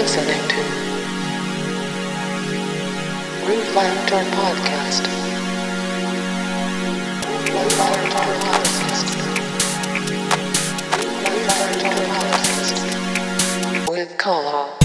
to Groove Factor Podcast. Factor Podcast. Podcast. With Kola.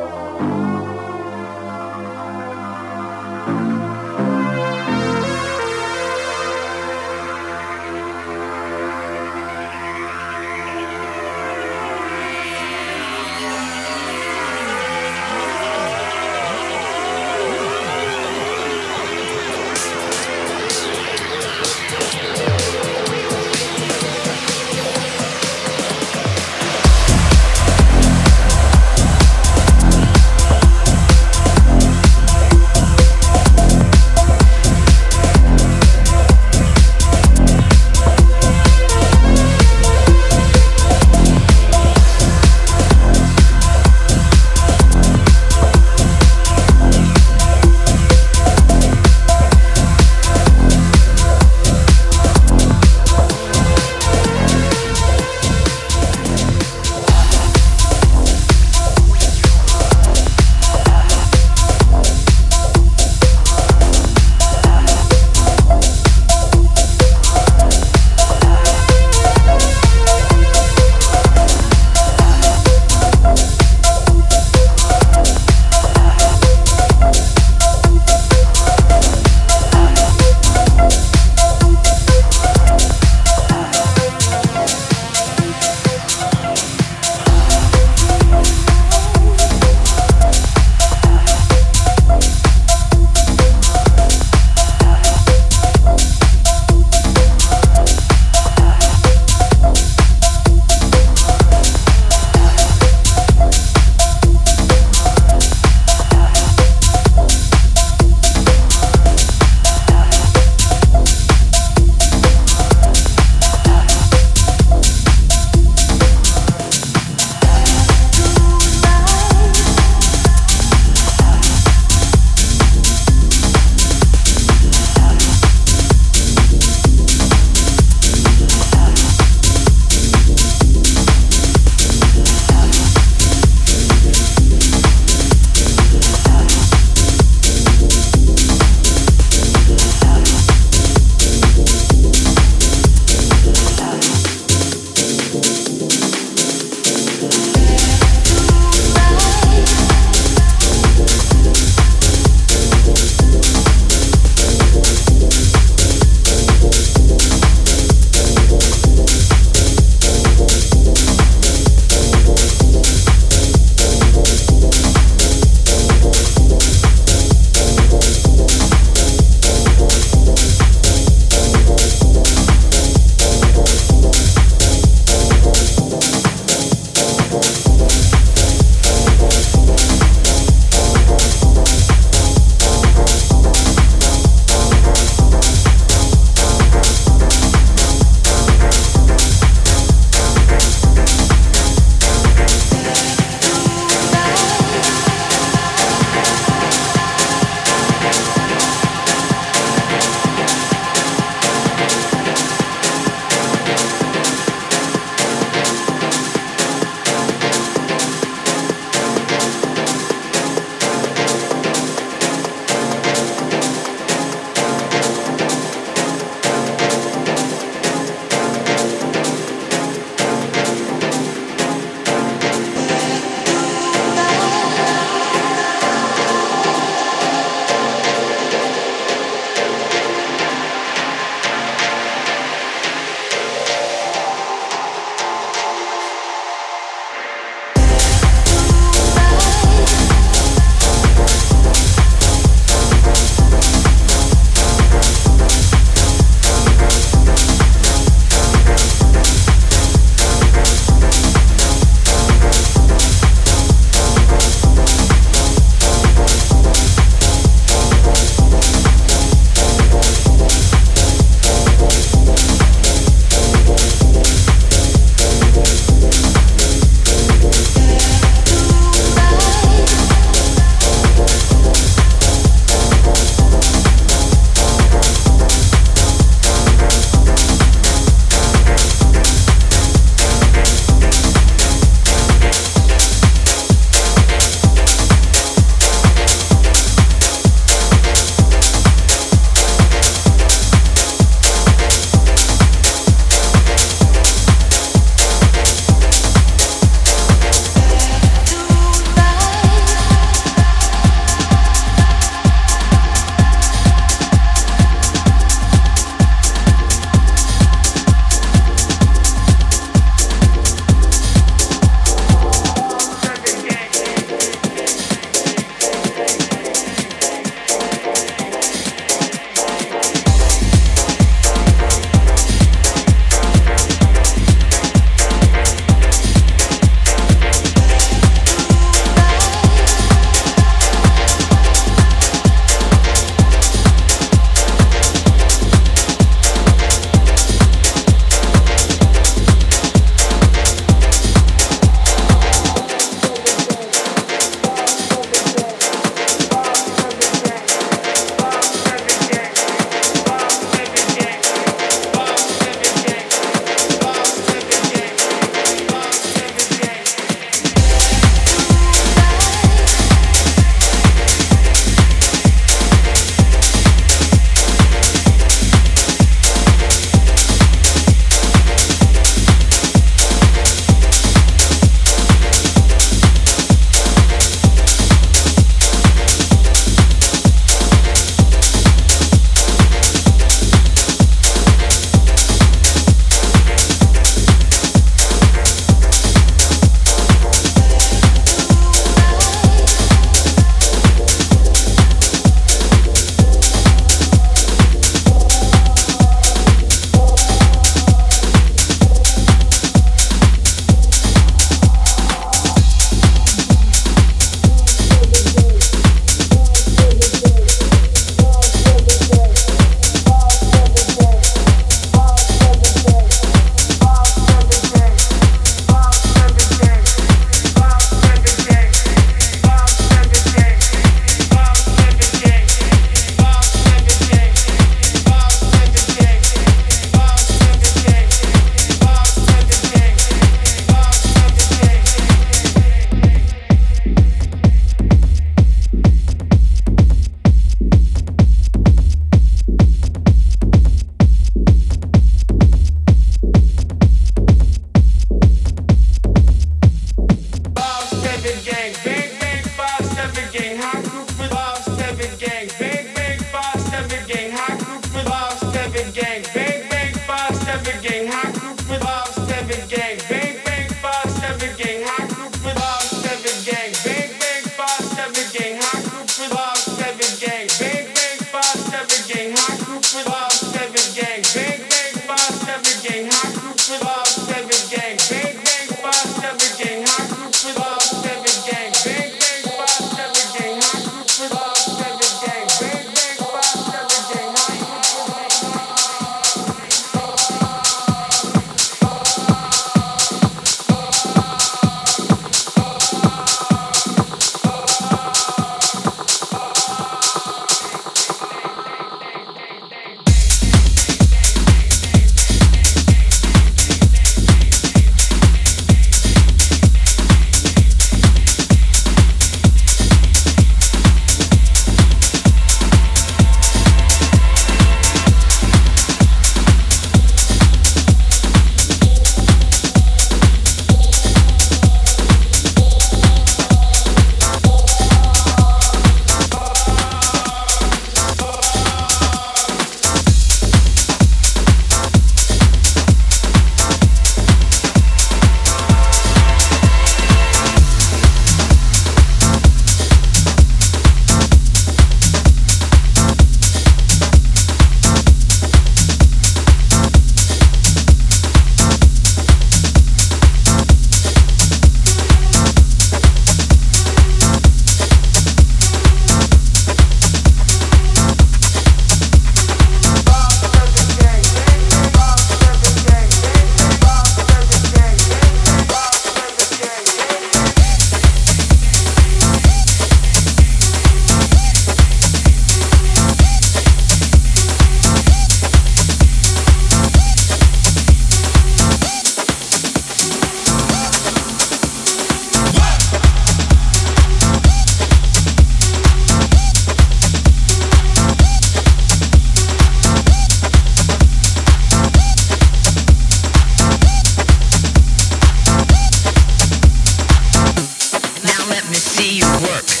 work.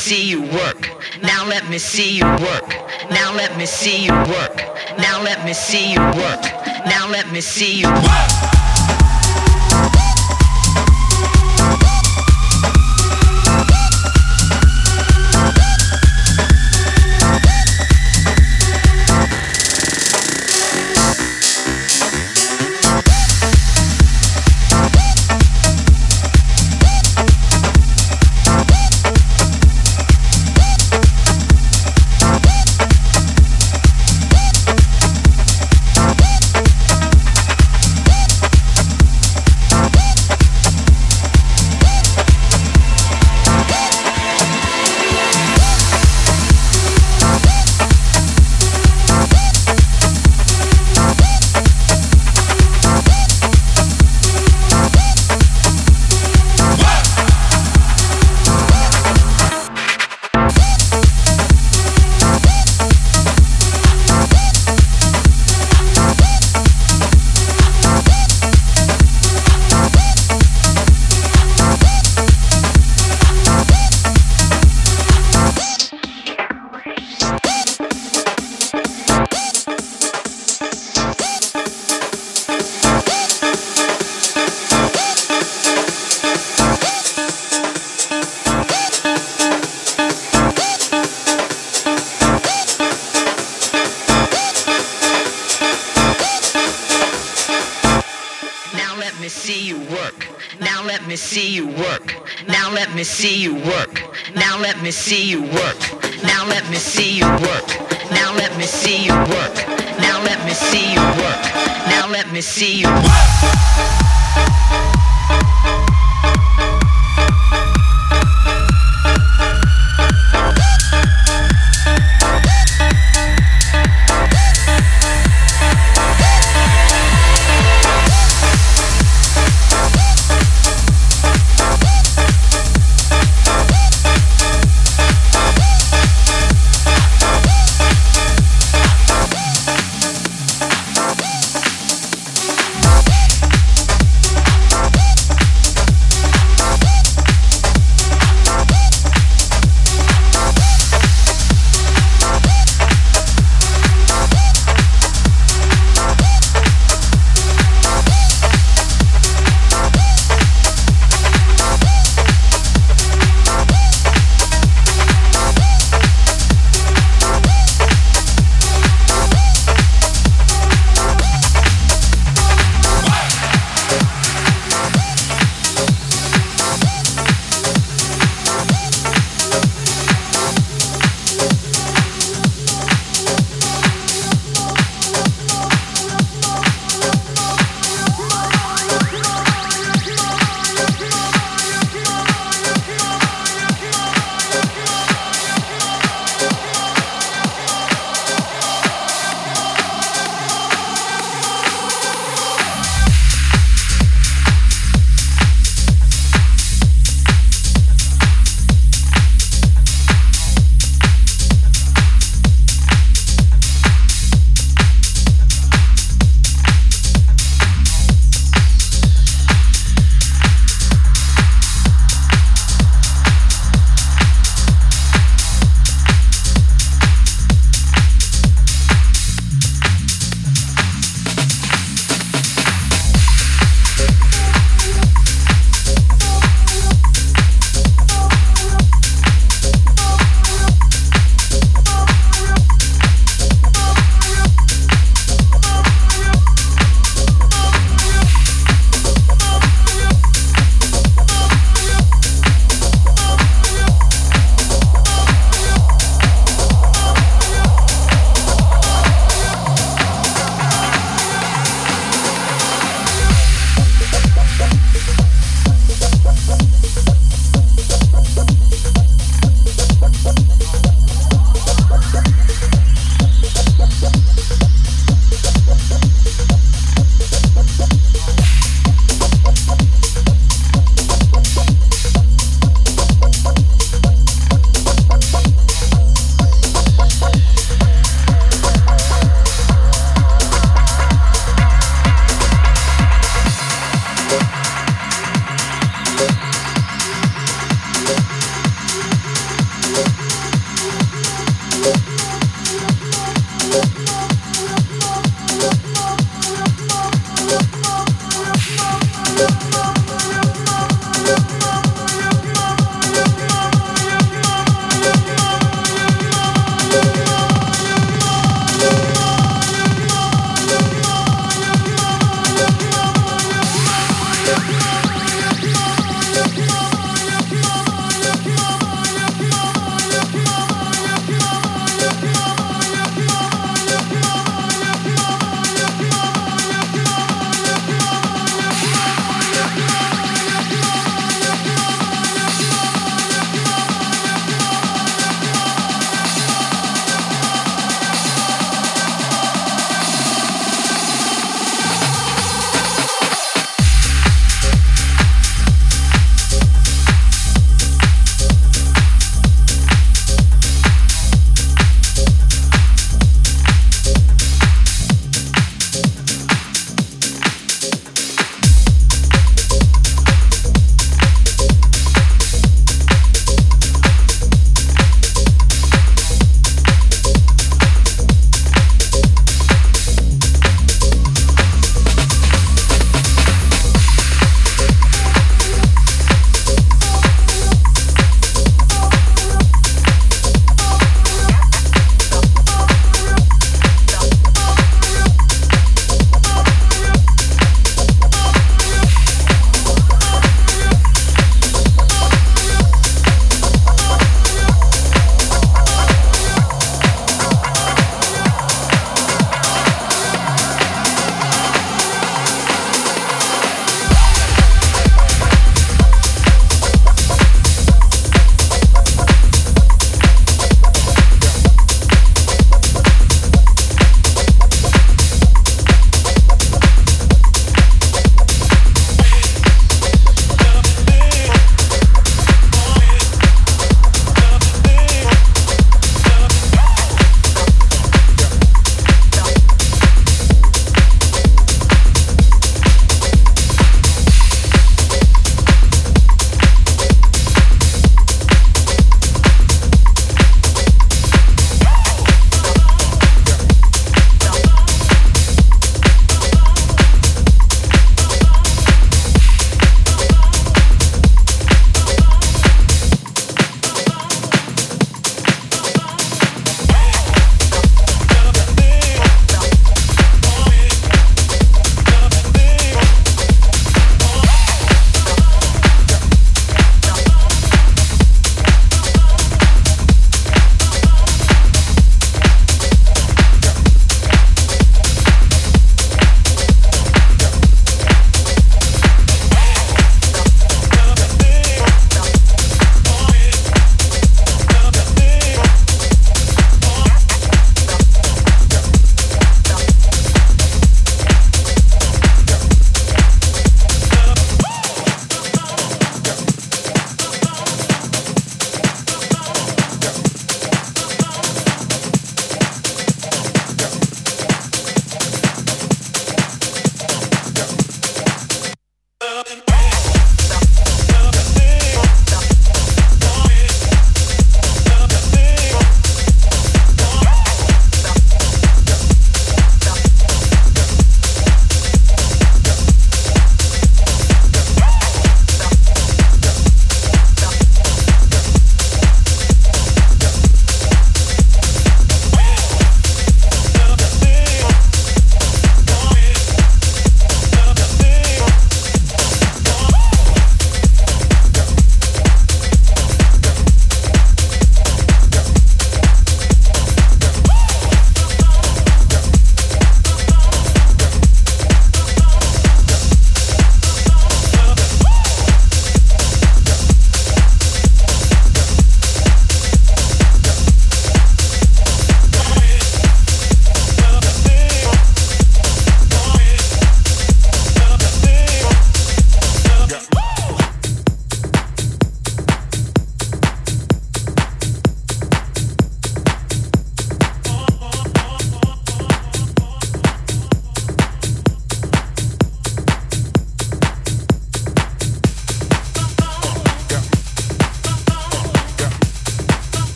see you work. Now let me see you work. Now let me see you work. Now let me see you work. Now let me see you work.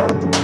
Música